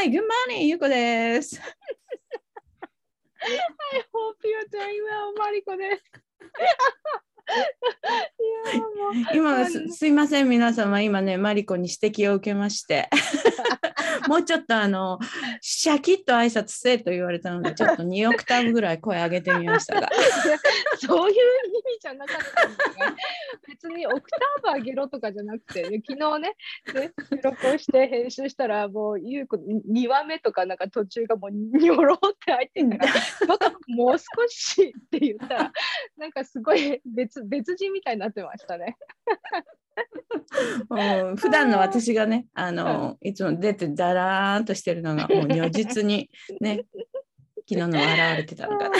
Hi, good morning, こです。I hope you're doing well, マリコです。今すすいません、皆様、今ね、マリコに指摘を受けまして、もうちょっとあの、シャキッと挨拶せえと言われたので、ちょっと2オクターブぐらい声上げてみましたが。そういう意味じゃなかったんですね。別にオクターブ上げろとかじゃなくて、ね、昨日ねね、収録をして編集したら、もう、ゆうこ、2話目とかなんか途中がもう、にょろって入ってるから、ちょっともう少しって言ったら、なんかすごい別別人みたいになってましたね。うん普段の私がね、あの、いつも出てだらーんとしてるのが、もう如実にね、昨日の現れてたのかな。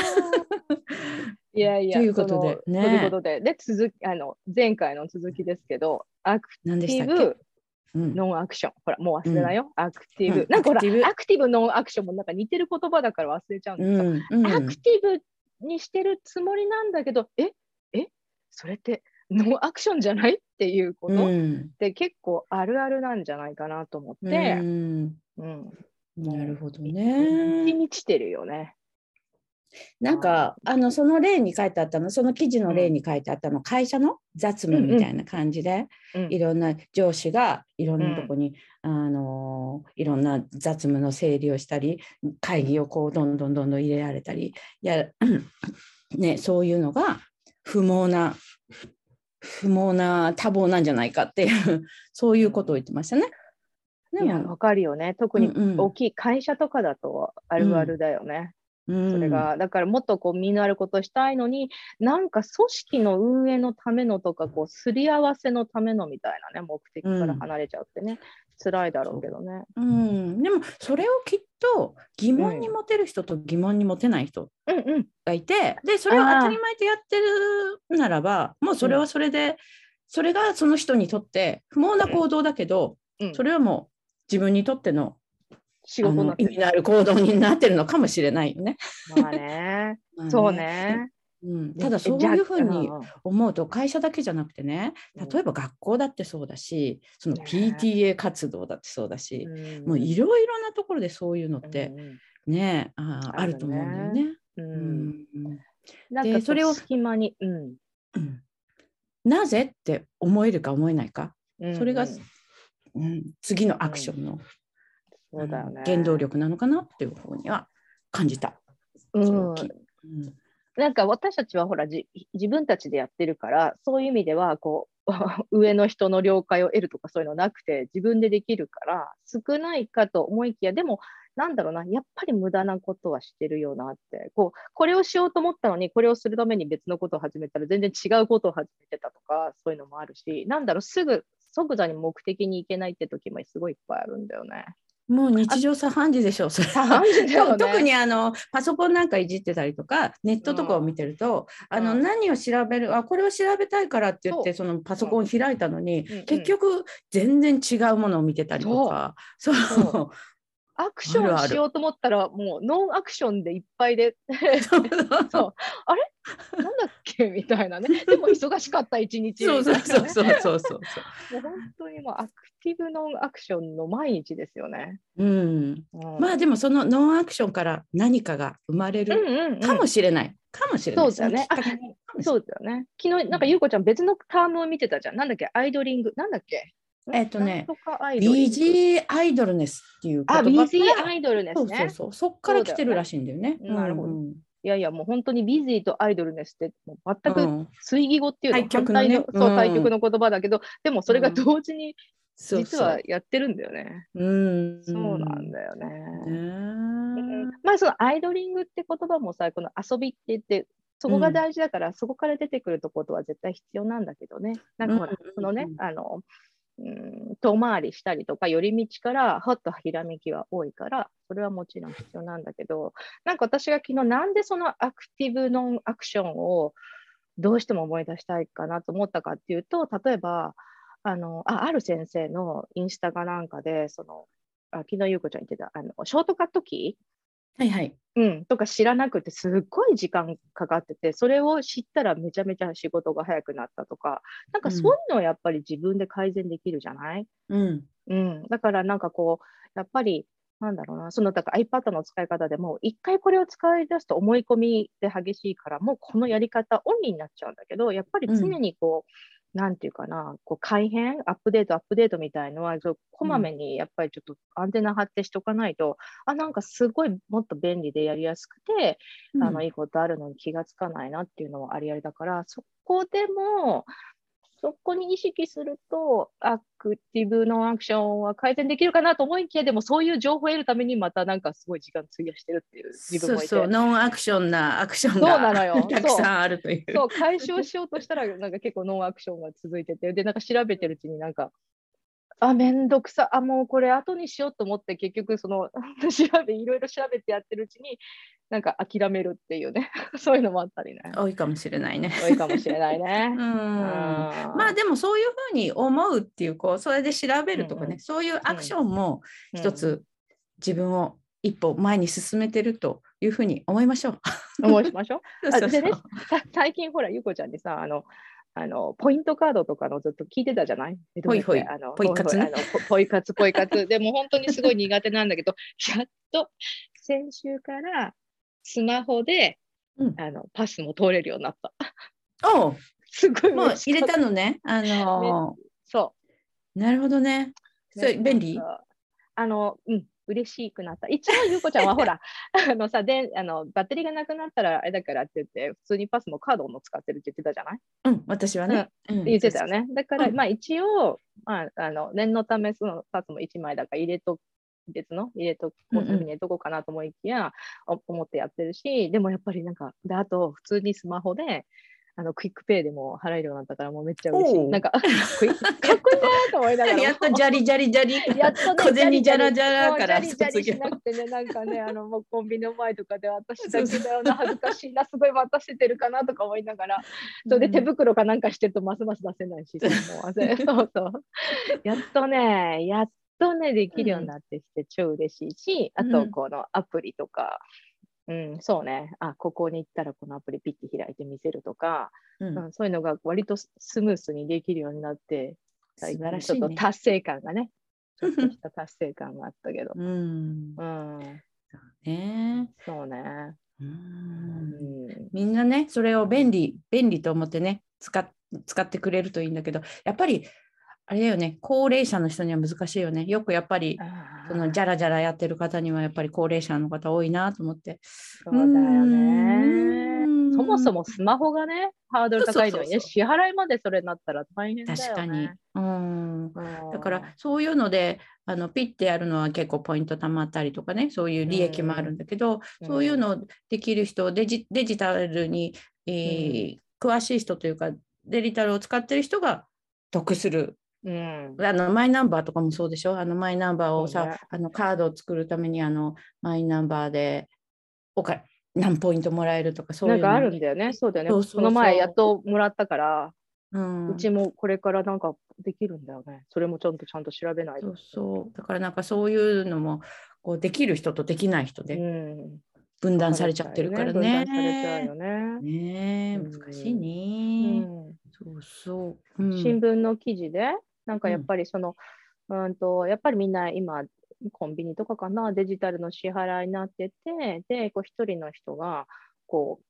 いやいや、ということでね。ということで、で続きあの前回の続きですけど、アクティブ、うん。ノンアクション。ほら、もう忘れないよ。アクティブ。うん。なんかほらアクティブ。アクティブ、ノンアクションもなんか似てる言葉だから忘れちゃうんうですよ。ん。うん。アクティブにしてるつもりなんだけど、え？え？それってノンアクションじゃないっていうこと、っうん。て結構あるあるなんじゃないかなと思っうて、ん。うん。なるほど満ね。ち満ちてるよね。なんかあのその例に書いてあったのその記事の例に書いてあったの、会社の雑務みたいな感じで、うんいろんな上司がいろんなとこに、あのいろんな雑務の整理をしたり会議をこうどんどんどんどん入れられたりや、ね、そういうのが不毛な不毛な多忙なんじゃないかっていう そういうことを言ってましたね。でもわかるよね。特にうんうん大きい会社とかだとあるあるだよね。うんそれが、だからもっとこう身のあることしたいのに、なんか組織の運営のためのとか、こうすり合わせのためのみたいなね、目的から離れちゃってね、辛いだろうけどね。うん、でもそれをきっと疑問に持てる人と疑問に持てない人うんうん。がいて、でそれを当たり前とやってるならばもうそれはそれで、それがその人にとって不毛な行動だけど、うんそれはもう自分にとっての仕事の意味のある行動になってるのかもしれないよね。まあね。そうね。うん、ただそういうふうに思うと会社だけじゃなくてねうん。例えば学校だってそうだしそのね。PTA 活動だってそうだし、うんもういろいろなところでそういうのってうん。ねあーあると思うんだよね。ううん。んなんかでそれを隙間に、うん。うん。なぜって思えるか思えないか、うんそれがうんうん、次のアクションの、そうだよね。原動力なのかなっていうふうには感じた。うんなんか私たちはほら自分たちでやってるからそういう意味ではこう 上の人の了解を得るとかそういうのなくて自分でできるから少ないかと思いきやでもなんだろうなやっぱり無駄なことはしてるよなってこうこれをしようと思ったのにこれをするために別のことを始めたら全然違うことを始めてたとかそういうのもあるしなんだろうすぐ即座に目的に行けないって時もすごいいっぱいあるんだよね。もう日常茶飯事でしょう、それ。は。茶飯事だよね。特にあのパソコンなんかいじってたりとか、ネットとかを見てると、あのうん。何を調べる、あこれを調べたいからって言って、そのパソコンを開いたのに、うん。うん結局、全然違うものを見てたりとか、そう。そアクションしようと思ったらもうノンアクションでいっぱいでそうあれ？なんだっけ？みたいなね。でも忙しかった一日みたそいう。そうそうそうそうそう。もう本当にもうアクティブノンアクションの毎日ですよね。うん、うんまあでもそのノンアクションから何かが生まれうんるうんうんかもしれない。かもしれない。そうだよねそうだよね。昨日なんかゆうこちゃん別のタームを見てたじゃん。なんだっけ？アイドリング。なんだっけ？えっとね BG アイドルネスっていう言あ、葉から BZ アイドルですね。そうそうそう。そっから来てるらしいんだよね。なるほど。うんいやいや、もう本当にビジーとアイドルネスってもう全くうん。追義語っていうの、対極のね。そううん。対極の言葉だけど、でもそれが同時に実はやってるんだよね。うん、そうなんだよね。ね。まあそのアイドリングって言葉もさ、この遊びって言って、そこが大事だから、そこから出てくるとことは絶対必要なんだけどね。なんかほら、うん。うん。うん。そのね、あの、うん、遠回りしたりとか、寄り道からほっとひらめきは多いから、それはもちろん必要なんだけど、なんか私が昨日なんでそのアクティブノンアクションをどうしても思い出したいかなと思ったかっていうと、例えば、あの、あある先生のインスタかなんかで、その、あ昨日ゆうこちゃん言ってた、あの、ショートカットキーはいはい。うん、とか知らなくてすっごい時間かかってて、それを知ったらめちゃめちゃ仕事が早くなったとか、なんかそういうのはやっぱり自分で改善できるじゃない、うん。うん、だからなんかこう、やっぱりなんだろうな、そのだから iPad の使い方でも、一回これを使い出すと思い込みで激しいから、もうこのやり方オンリーになっちゃうんだけど、やっぱり常にこう、なんていうかな、こう改変、アップデート、アップデートみたいのは、こまめにやっぱりちょっとアンテナ張ってしとかないと、あ、なんかすごいもっと便利でやりやすくて、うん。あのいいことあるのに気がつかないなっていうのはありありだから、そこでも、そこに意識すると、アクティブのアクションは改善できるかなと思いきや、でもそういう情報を得るためにまたなんかすごい時間費やしてるっていう自分もいて。そうそう、ノンアクションなアクションそうなのよが たくさんあるという。そう、解消しようとしたら、なんか結構ノンアクションが続いてて、で、なんか調べてるうちになんか、あ、めんどくさ、あ、もうこれ後にしようと思って、結局その、調べ、いろいろ調べてやってるうちに、なんか諦めるっていうね、そういうのもあったりね。多いかもしれないね。多いかもしれないね う。ん。ままあでもそういうふうに思うっていうこうそれで調べるとかね、うんうんそういうアクションも一つ自分を一歩前に進めてるというふうに思いましょう。思いしましょう。でね、さ最近ほら、ゆうこちゃんにさ、あの、あのポイントカードとかのずっと聞いてたじゃない？ほいほいあのポイ活？ねポ ポイ活、ポイ活。でも本当にすごい苦手なんだけど、やっと先週からスマホで、うんあのパスも通れるようになった。おう すごいもう入れたのね？あのそう。なるほどね。それね便利？あの、うん、嬉しくなった。一応、ゆうこちゃんはほら、あのさであの、バッテリーがなくなったらあれだからって言って、普通にパスもカードも使ってるって言ってたじゃない、うん、私はね。うん言ってたよ。ね。だから、うんまあ一応、まあ、あの念のため、そのパスも1枚だから入れと別の？入れとこううんうん入れとこうかなと思いきや、お思ってやってるし、でもやっぱりなんか、であと、普通にスマホで、あのクイックペイでも払えるようになったから、もうめっちゃ嬉しい。なんか、かっこいいなと思いながら。やっとジャリジャリジャリ。やっとね、小銭じゃらじゃらからジャリジャリ卒業しなくてね、なんかね、あのもうコンビニの前とかで私だけだよな、恥ずかしいな、すごい待たせてるかなとか思いながら、それで手袋かなんかしてるとますます出せないし、うねそうそう。やっとね、やっとね、できるようになってきて超嬉しいし、あとうんこのアプリとか、うん、そうね、あ、ここに行ったらこのアプリピッて開いて見せるとか、うんうん、そういうのが割とススムースにできるようになって、素晴らしちょ。っと達成感がね、ちょっとした達成感があったけど。うんう。ん、ねそうね。ううんん、みんなね、それを便利、便利と思ってね、使っ使ってくれるといいんだけど、やっぱり、あれだよね、高齢者の人には難しいよね。よくやっぱり、そのじゃらじゃらやってる方にはやっぱり高齢者の方多いなと思って。そうだようね。んそもそもスマホがね、ハードル高いのにね、支払いまでそれになったら大変だよね。確かに。うん。うん。だからそういうのであのピッてやるのは結構ポイント貯まったりとかねそういう利益もあるんだけど、うんそういうのできる人デジデジタルに、えー詳しい人というかデジタルを使ってる人が得するうん。あのマイナンバーとかもそうでしょ？あのマイナンバーをさ、あのカードを作るためにあのマイナンバーでおか何ポイントもらえるとかそういうのなんかあるんだよね。そうだよね。そうその前やっともらったから、うんうちもこれからなんかできるんだよね。それもちゃんとちゃんと調べないとそう。そうだからなんかそういうのもこうできる人とできない人でうん。分断されちゃってるからね。分断されちゃうよね。ねえうん難しいうね。んそうそう。うん新聞の記事で、なんかやっぱりその、うん、とやっぱりみんな今、コンビニとかかな、デジタルの支払いになってて、で、こう一人の人が、こ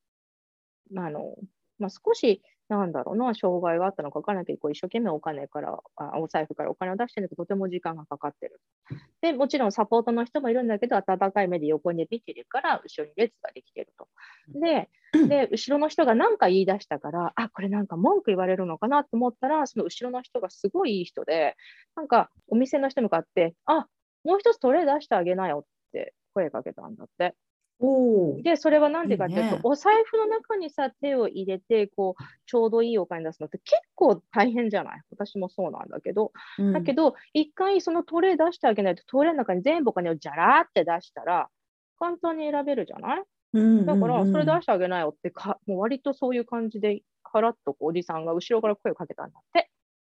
う、まああのまあ、少し、なんだろうな、障害があったのか分からないけど、一生懸命お金からあ、お財布からお金を出してるんだけど、とても時間がかかってる。で、もちろんサポートの人もいるんだけど、温かい目で横に見てるから、後ろに列ができてると。で、で、後ろの人が何か言い出したから、あ、これなんか文句言われるのかなと思ったら、その後ろの人がすごいいい人で、なんかお店の人に向かって、あ、もう一つトレー出してあげなよって声かけたんだって。で、それはなんでかっていうと、いいね。お財布の中にさ、手を入れて、こう、ちょうどいいお金出すのって結構大変じゃない？私もそうなんだけど、うん。だけど、一回そのトレー出してあげないと、トレーの中に全部お金をじゃらーって出したら、簡単に選べるじゃない？うんだから、うん。それ出してあげなよってか、もう割とそういう感じで、カラッとこうおじさんが後ろから声をかけたんだって。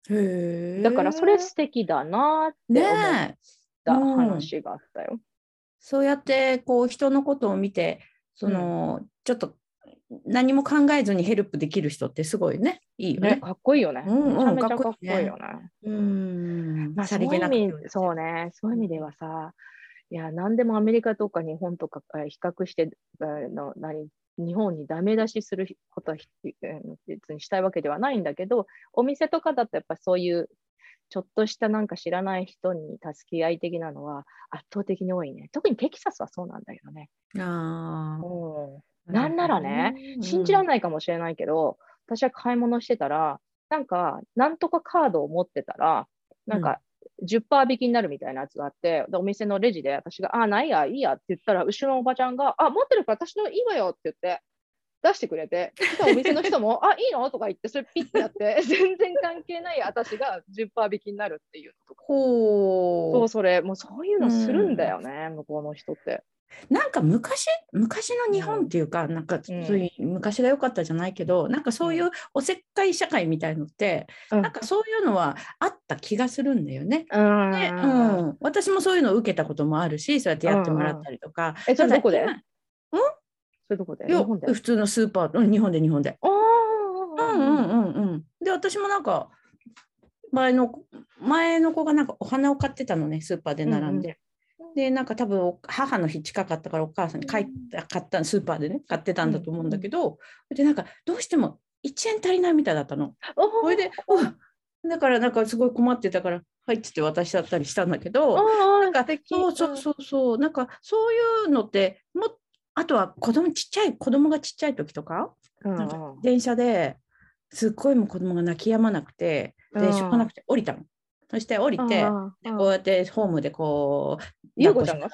へえだから、それ素敵だなって思ったうん。話があったよ。そうやってこう人のことを見てその、ちょっと何も考えずにヘルプできる人ってすごいね。いいよね、ね。かっこいいよね。うんうんめちゃめちゃかっこいいよね。うん。まあ、さそういうそうね、そういう意味ではさ、いや、何でもアメリカとか日本とか比較してあの何日本にダメ出しすることは別にしたいわけではないんだけど、お店とかだとやっぱそういうちょっとしたなんか知らない人に助け合い的なのは圧倒的に多いね。特にテキサスはそうなんだけどね。あうん、なんならね、信じられないかもしれないけど、私は買い物してたら、なんか、なんとかカードを持ってたら、なんか、10%引きになるみたいなやつがあって、お店のレジで私が、あ、ないや、いいやって言ったら、後ろのおばちゃんが、あ、持ってるから私のいいわよって言って、出してくれて、お店の人も、あ、いいの？とか言って、それピッてやって、全然関係ない私が10%引きになるっていうのとか。ほそう、それ、もうそういうのするんだよね、うん、向こうの人って。なんか昔昔の日本っていうか、うん、なんかそういう昔が良かったじゃないけど、うん、なんかそういうおせっかい社会みたいのって、うん、なんかそういうのはあった気がするんだよね。うん、でうん、私もそういうのを受けたこともあるしそうやってやってもらったりとか。えそれどこで？そういうとこで日本で普通のスーパー、うん、日本で日本で。うんうんうんうん。で私もなんか前の前の子がなんかお花を買ってたのねスーパーで並んで。うんうん、でなんか多分母の日近かったからお母さんに買ったスーパーでね買ってたんだと思うんだけど、うん、でなんかどうしても1円足りないみたいだったの。それで、うん、だからなんかすごい困ってたから入ってて渡しちゃったりしたんだけどなんかそうそうそうそうなんかそういうのってもっあとは子供ちっちゃい子供がちっちゃい時とか？うん、なんか電車ですっごいもう子供が泣き止まなくてでしょうがなくて降りたの。そして降りて、こうやってホームでこう、ゆうこちゃんが？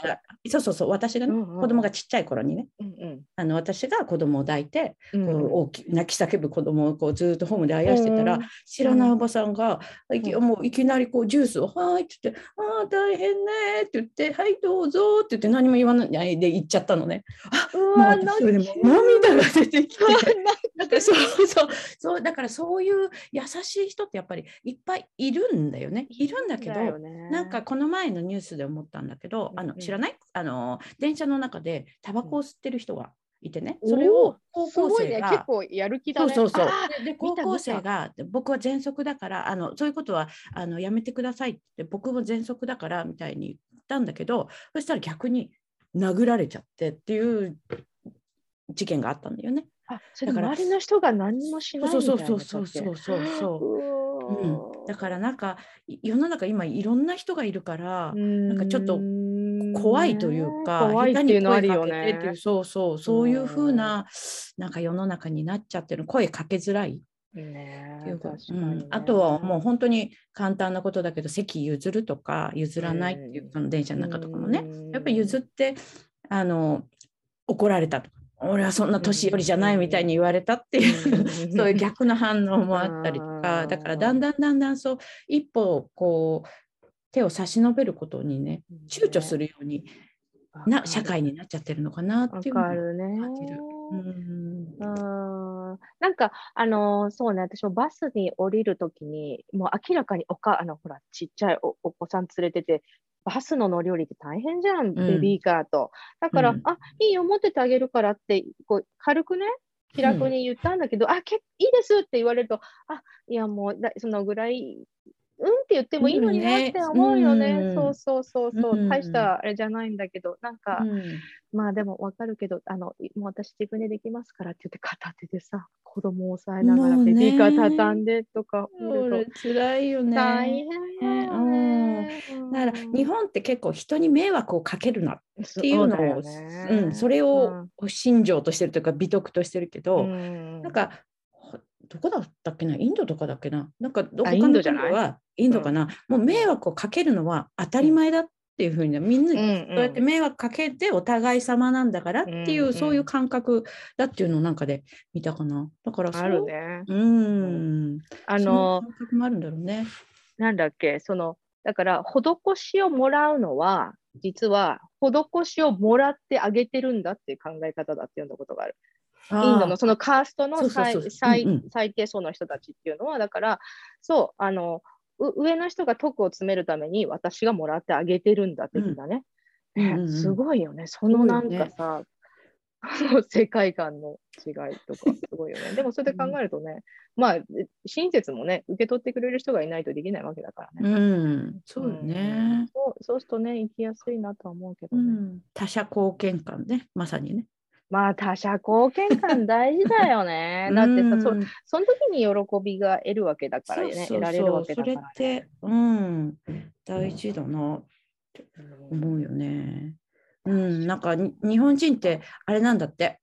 そうそうそう、私がね、うんうん、子供がちっちゃい頃にね、うんうん、あの私が子供を抱いて、うん、大き泣き叫ぶ子供をこうずっとホームであやしてたら、うん、知らないおばさんが、うん、もういきなりこうジュースを、はいって言って、ああ、大変ねって言って、はい、どうぞって言って何も言わないで行っちゃったのね。あもう私それでも涙が出てきて。なんかそうそうそうだからそういう優しい人ってやっぱりいっぱいいるんだよね。いるんだけど、ね、なんかこの前のニュースで思ったんだけど、あの知らない？あの電車の中でタバコを吸ってる人がいてね、それを高校生が、ね、結構やる気だ、ね、そうそうそう。で高校生が僕は喘息だからあのそういうことはあのやめてくださいって僕も喘息だからみたいに言ったんだけどそしたら逆に殴られちゃってっていう事件があったんだよね。あそれだから周りの人が何もしないそうそうそうそうそうそうう。ん、だからなんか世の中今いろんな人がいるからなんかちょっと怖いというか怖いっていうのあるよね。そうそうそういうふうななんか世の中になっちゃってる声かけづらい。ねううん、あとはもう本当に簡単なことだけど席譲るとか譲らないっていう、その電車の中とかもね。やっぱり譲ってあの怒られたとか俺はそんな年寄りじゃないみたいに言われたっていうそういう逆の反応もあったりとか。だからだんだんだんだんそう一歩こう手を差し伸べることにね躊躇するようにな社会になっちゃってるのかなっていうのを感じる。うんなんかあのそうね私もバスに降りるときにもう明らかにおかあのほらちっちゃいお子さん連れててバスの乗り降りって大変じゃん、ベビーカーと。だから、うん、あいいよ、持っててあげるからって、こう軽くね、気楽に言ったんだけど、うん、あけいいですって言われると、あいや、もうだそのぐらい、うんって言ってもいいのになって思うよね。うん、そうそうそうそう、大したあれじゃないんだけど、なんか、まあでもわかるけど、あのもう私自分でできますからって言って片手でさ、子供を押さえながらベビーカー畳んでとか辛いよね。大変よね、うん。だから日本って結構人に迷惑をかけるなっていうのを、ね、うん、それを信条としてるというか美徳としてるけど、うん、なんかどこだったっけな？インドとかだっけな？なんかどこかの国はインドかな、もう迷惑をかけるのは当たり前だっっていうふうにみんなにそうやって迷惑かけてお互い様なんだからっていう、うんうん、そういう感覚だっていうのをなんかで見たかな。だからあるね。うん。あの感覚もあるんだろうね。なんだっけ？そのだから施しをもらうのは実は施しをもらってあげてるんだっていう考え方だって読んだことがある。インドのそのカーストの最低層の人たちっていうのはだからそうあの上の人が徳を詰めるために私がもらってあげてるんだ的なね。うん、すごいよね。そのなんかさ、もう世界観の違いとか すごいよね。でもそれで考えるとね、まあ親切もね受け取ってくれる人がいないとできないわけだからね。うん、そうよね。そうそうするとね生きやすいなとは思うけどね。うん、他者貢献感ね、まさにね。まあ他者貢献感大事だよね。だってさ、そうん。その時に喜びが得るわけだからね、そうそうそう。得られるわけそれっだから、ね。て、うん、大事だな。って思うよね。うん、なんかに日本人ってあれなんだって、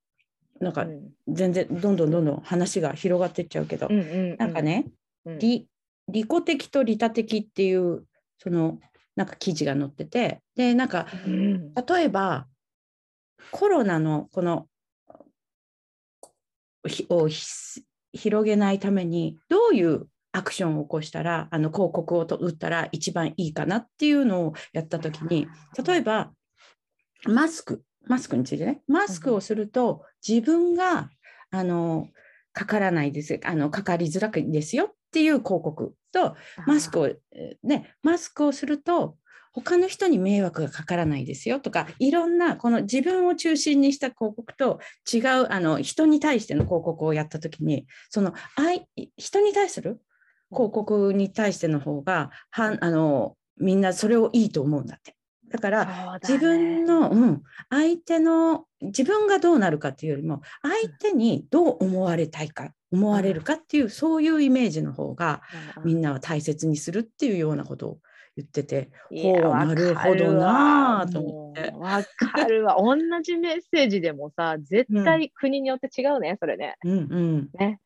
なんかうん。全然どんどんどんどん話が広がってっちゃうけど、うんうんうん。なんかね、うん。利利己的と利他的っていうそのなんか記事が載ってて、でなんかうん。例えばコロナのこのひをひ広げないためにどういうアクションを起こしたらあの広告をと打ったら一番いいかなっていうのをやった時に例えばマスクマスクについてね。マスクをすると自分があのかからないです。あのかかりづらくですよっていう広告とマスクを、えーね、マスクをすると他の人に迷惑がかからないですよとかいろんなこの自分を中心にした広告と違うあの人に対しての広告をやった時にその愛人に対する広告に対しての方がはんあのみんなそれをいいと思うんだって。だから自分の、うん、相手の自分がどうなるかっていうよりも相手にどう思われたいか思われるかっていうそういうイメージの方がみんなは大切にするっていうようなことを言っててほうなるほどなぁと思ってわかるわ。同じメッセージでもさ、絶対国によって違うね、それね。うんうんね。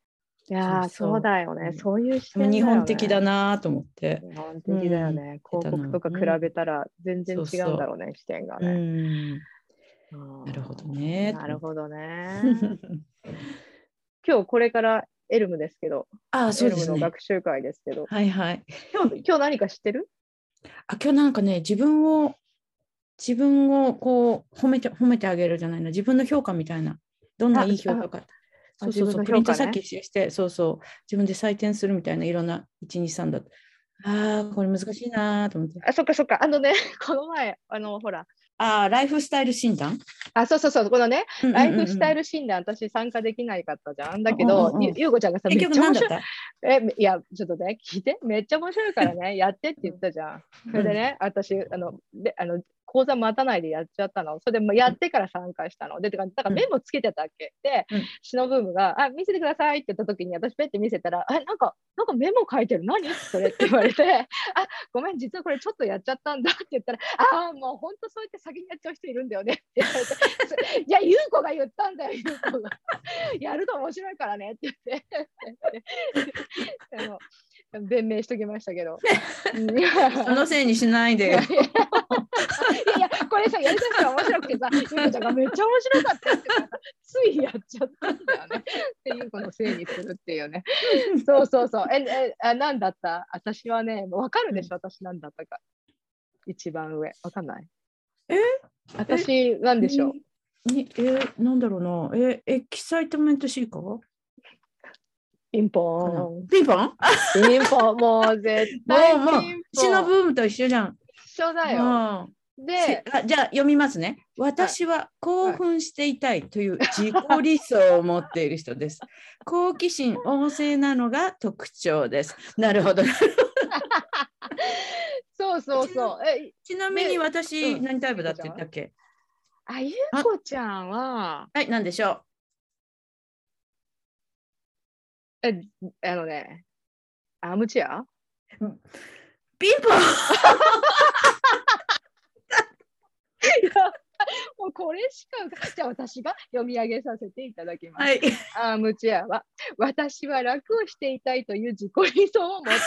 いやーそうだよね。うんそういう視点ね。日本的だなぁと思って。日本的だよね。うん広告とか比べたら全然違うんだろうね、視点がうね。ん、うんなるほどね。なるほどね。今日これからエルムですけど、ああ、そうですね。エルムの学習会ですけど、はいはい。今日今日何か知ってる？あ今日なんかね自分を自分をこう褒めて褒めてあげるじゃないな自分の評価みたいな。どんないい評価か。あそうそうそう、ねプリントさっきしてそうそう。自分で採点するみたいないろんな123だ。とああこれ難しいなーと思って。あ、そっかそっか。あのね、この前、あの、ほら、ああライフスタイル診断？あ、そうそうそう、このね、ライフスタイルル診断、私参加できないかったじゃん。だけうんど、うんうん。ゆゆうこちゃんがさ、めっ結ちゃ面白え、いや、ちょっとね、聞いて、めっちゃ面白いからね、やってって言ったじゃん。それでね、私、あの、で、あの、講座待たないでやっちゃったの。それでやってから参加したの。で、だからメモつけてたっけ？でうん、シノブームが、あ、見せてくださいって言った時に、私ペッて見せたら、え、なんか、なんかメモ書いてる。何？それって言われて、あ、ごめん、実はこれちょっとやっちゃったんだって言ったら、ああ、もう本当そうやって先にやっちゃう人いるんだよねって言われて、いや、ゆうこが言ったんだよ、ゆうこが。やると面白いからねって言って。あの弁明しときましたけど。そのせいにしないでよいや いや、これさ、やりだしたら面白くてさ、ゆうこちゃんがめっちゃ面白かったってついやっちゃったんだよね。っていうこのせいにするっていうね。そうそうそう。え、え、あ何だった？私はね、わかるでしょ、私何だったか。一番上。わかんない？え？私、なんでしょう？にえなんだろうなえエキサイトメントシーカーピンポーン。ピンポン？ピンポン、もう絶も対うもうピンポシノン。ブームと一緒じゃん。一緒だよ。うんで、あじゃあ読みますね。私は興奮していたいという自己理想を持っている人です。好奇心旺盛なのが特徴です。なるほど。そうそうそう。え、ちなみに私、うん何タイプだって言ったっけ？あゆうこちゃんは、はい、何でしょえ、あのね、アームチェア？うピンポン もうこれしか、じゃあ私が読み上げさせていただきます。はい。アームチェアは、私は楽をしていたいという自己理想を持っている。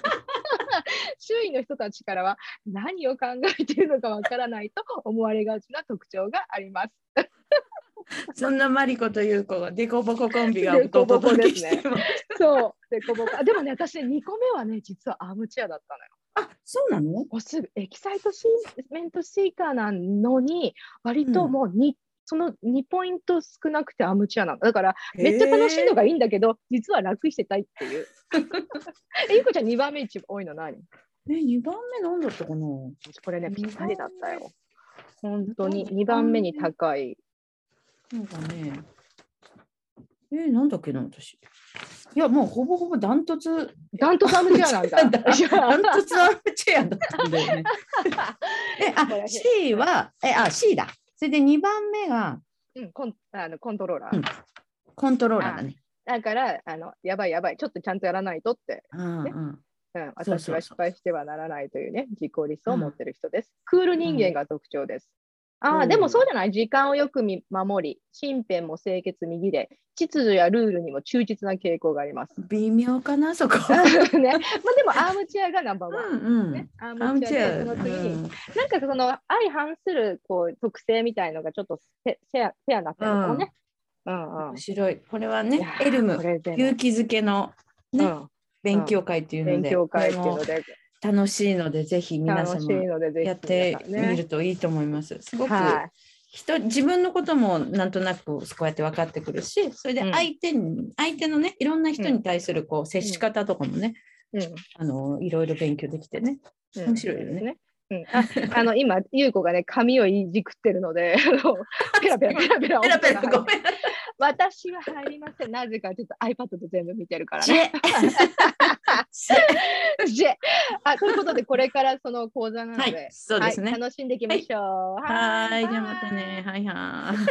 周囲の人たちからは何を考えているのかわからないと思われがちな特徴があります。そんなマリコという子がデコボココンビがデコボコお届ですねけしてます。そう。でこぼこあでもね、私ね、2個目はね、実はアームチェアだったのよ。あ、そうなの？もうすぐ excitement seeker なのに、割ともうに、その2ポイント少なくてアームチェアなの。だから、めっちゃ楽しいのがいいんだけど、実は楽してたいっていう。え、ゆこちゃん2番目一番多いの何？え、2番目なんだったかな？これね、ぴったりだったよ。本当に二2番目に高い。なんかね、えー、なんだっけな、私。いや、もうほぼほぼダントツ、ダントツアームチェアなんだ。ダントツアームチェアだったんだよね。え、あ、C は、え、あ、C だ。それで2番目が、うん、コンあのコントローラー。うんコントローラーだね。だからあの、やばいやばい、ちょっとちゃんとやらないとって、うんうん。うん、私は失敗してはならないというね、自己理想を持ってる人です。クール人間が特徴です。ああ、うんでもそうじゃない？時間をよく見守り、身辺も清潔右で、秩序やルールにも忠実な傾向があります。微妙かな、そこ。ね、まあでもアームチェアがナンバーワン。うんうん。ね、アアーームチェア、の次に、うんなんかその相反するこう特性みたいのがちょっとフェアなってるのかもね。うんうん面白い。これはね、エルム勇気づけのね、うん勉強会っていうので、勉強会っていうので楽しいので、ぜひ皆楽しい様のでぜひやってみるといいと思います。すごくは人自分のこともなんとなくこうやって分かってくるし、それでうん相手に、相手のね、いろんな人に対するこう接し方とかもね、い。うんあのいろいろ勉強できてね。うん面白いよね。うん、ああの今、優子がね、髪をいじくってるので、あの ペラペラペラペラペラペラごめん。私は入りません。なぜかちょっと iPad で全部見てるからね。あということで、これからその講座なので、はい、そうですね、はい、楽しんでいきましょう。はい、はいじゃあまたね。はいはい。